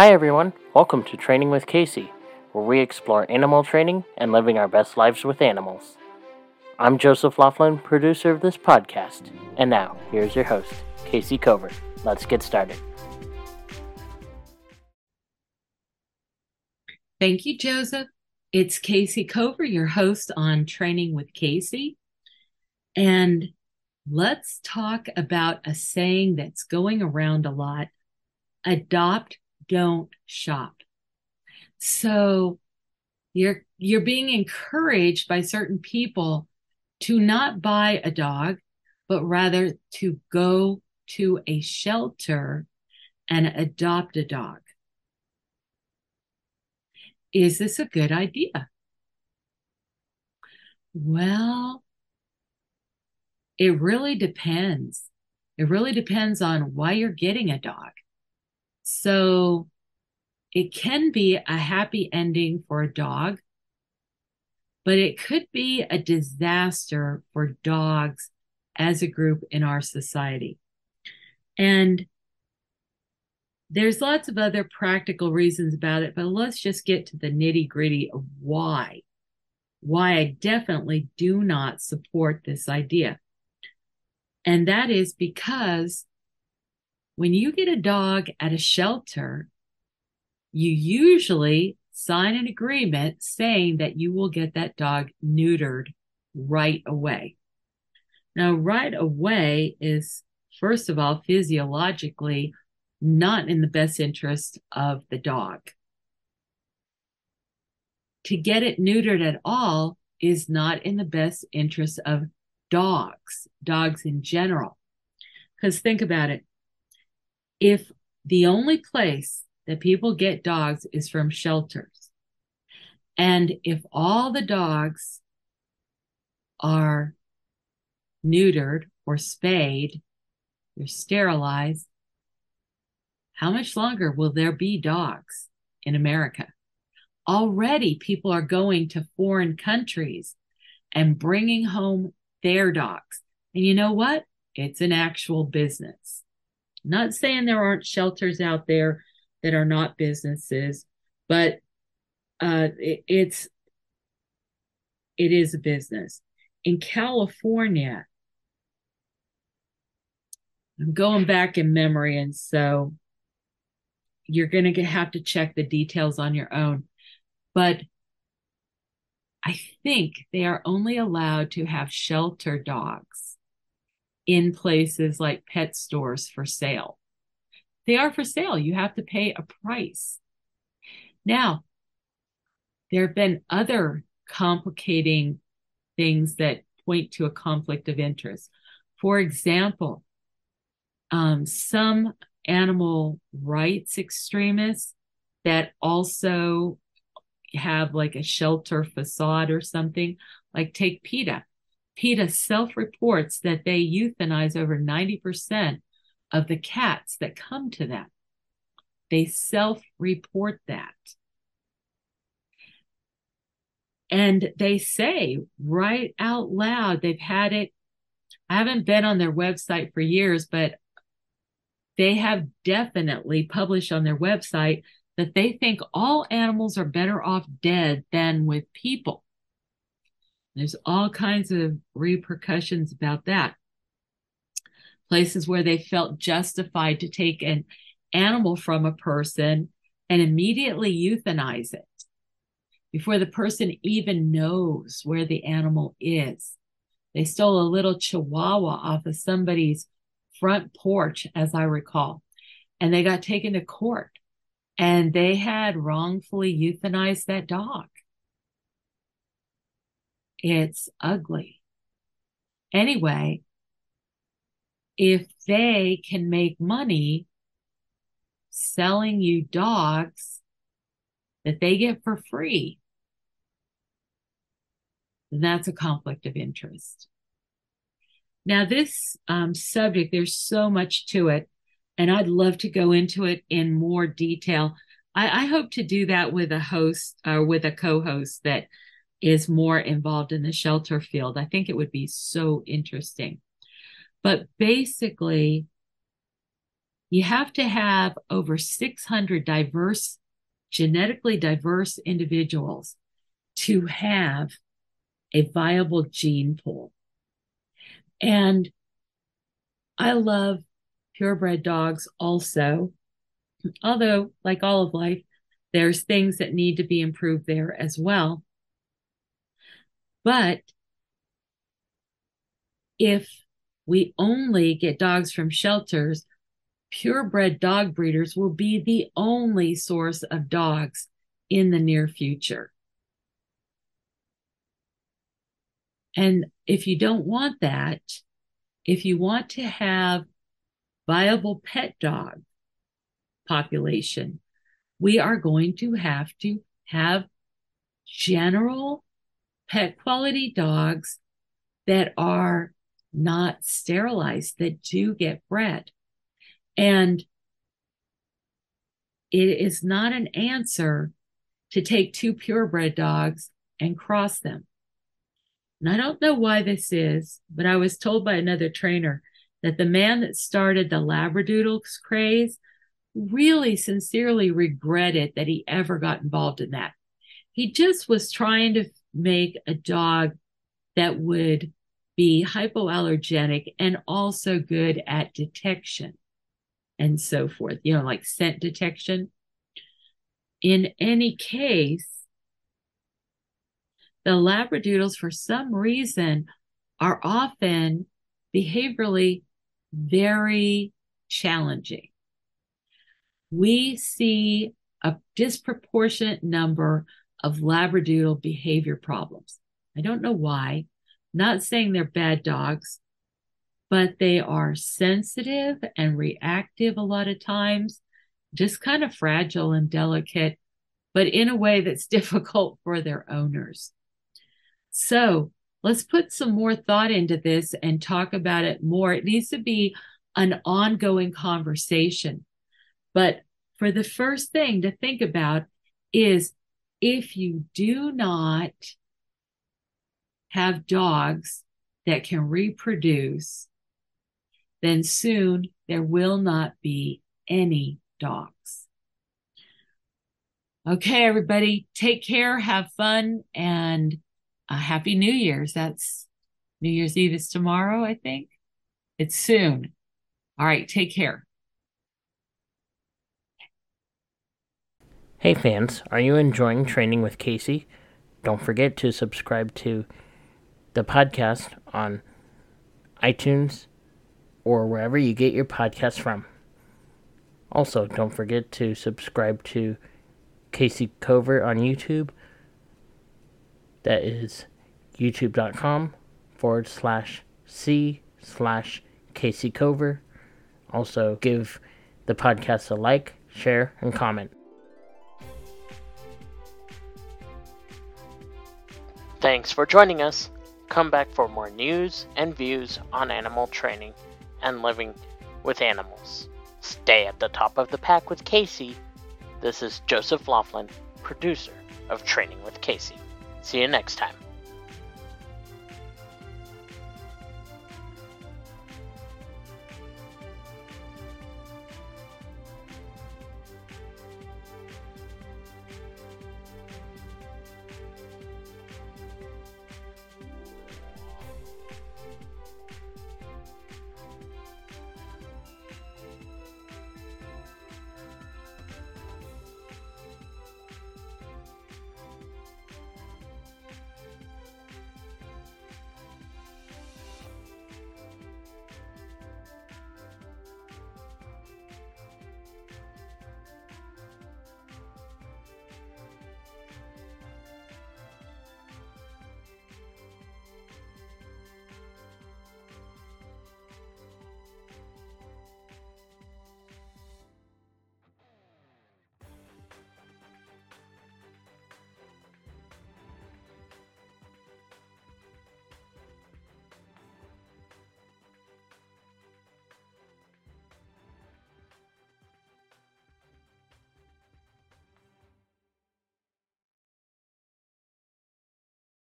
Hi, everyone. Welcome to Training with Kayce, where we explore animal training and living our best lives with animals. I'm Joseph Laughlin, producer of this podcast, and now here's your host, Kayce Cover. Let's get started. Thank you, Joseph. It's Kayce Cover, your host on Training with Kayce. And let's talk about a saying that's going around a lot adopt don't shop. So you're you're being encouraged by certain people to not buy a dog, but rather to go to a shelter and adopt a dog. Is this a good idea? Well, it really depends. It really depends on why you're getting a dog. So it can be a happy ending for a dog, but it could be a disaster for dogs as a group in our society. And there's lots of other practical reasons about it, but let's just get to the nitty gritty of why. Why I definitely do not support this idea. And that is because when you get a dog at a shelter, you usually sign an agreement saying that you will get that dog neutered right away. Now, right away is, first of all, physiologically not in the best interest of the dog. To get it neutered at all is not in the best interest of dogs, dogs in general. Because think about it if the only place that people get dogs is from shelters, and if all the dogs are neutered or spayed, they're sterilized, how much longer will there be dogs in America? Already, people are going to foreign countries and bringing home their dogs. And you know what? It's an actual business. Not saying there aren't shelters out there that are not businesses, but uh, it, it's it is a business. In California, I'm going back in memory, and so you're going to have to check the details on your own. But I think they are only allowed to have shelter dogs in places like pet stores for sale. They are for sale. You have to pay a price. Now, there have been other complicating things that point to a conflict of interest. For example, um, some animal rights extremists that also have like a shelter facade or something, like take PETA. PETA self reports that they euthanize over 90% of the cats that come to them. They self report that. And they say right out loud, they've had it. I haven't been on their website for years, but they have definitely published on their website that they think all animals are better off dead than with people. There's all kinds of repercussions about that. Places where they felt justified to take an animal from a person and immediately euthanize it before the person even knows where the animal is. They stole a little chihuahua off of somebody's front porch, as I recall, and they got taken to court and they had wrongfully euthanized that dog. It's ugly. Anyway, if they can make money selling you dogs that they get for free, then that's a conflict of interest. Now, this um, subject, there's so much to it, and I'd love to go into it in more detail. I, I hope to do that with a host or with a co host that is more involved in the shelter field. I think it would be so interesting. But basically, You have to have over 600 diverse, genetically diverse individuals to have a viable gene pool. And I love purebred dogs also, although, like all of life, there's things that need to be improved there as well. But if we only get dogs from shelters, purebred dog breeders will be the only source of dogs in the near future. And if you don't want that, if you want to have viable pet dog population, we are going to have to have general pet quality dogs that are not sterilized, that do get bred. And it is not an answer to take two purebred dogs and cross them. And I don't know why this is, but I was told by another trainer that the man that started the Labradoodles craze really sincerely regretted that he ever got involved in that. He just was trying to make a dog that would be hypoallergenic and also good at detection and so forth, you know, like scent detection. In any case, the Labradoodles, for some reason, are often behaviorally very challenging. We see a disproportionate number of Labradoodle behavior problems. I don't know why. Not saying they're bad dogs, but they are sensitive and reactive a lot of times, just kind of fragile and delicate, but in a way that's difficult for their owners. So let's put some more thought into this and talk about it more. It needs to be an ongoing conversation. But for the first thing to think about is if you do not have dogs that can reproduce, then soon there will not be any dogs. Okay, everybody, take care, have fun, and a happy New Year's. That's New Year's Eve is tomorrow, I think. It's soon. All right, take care. Hey fans, are you enjoying training with Kayce? Don't forget to subscribe to the podcast on iTunes or wherever you get your podcasts from. Also, don't forget to subscribe to Kayce Cover on YouTube that is youtube.com forward slash C slash Casey Cover. Also, give the podcast a like, share, and comment. Thanks for joining us. Come back for more news and views on animal training and living with animals. Stay at the top of the pack with Kayce. This is Joseph Laughlin, producer of Training with Kayce. See you next time.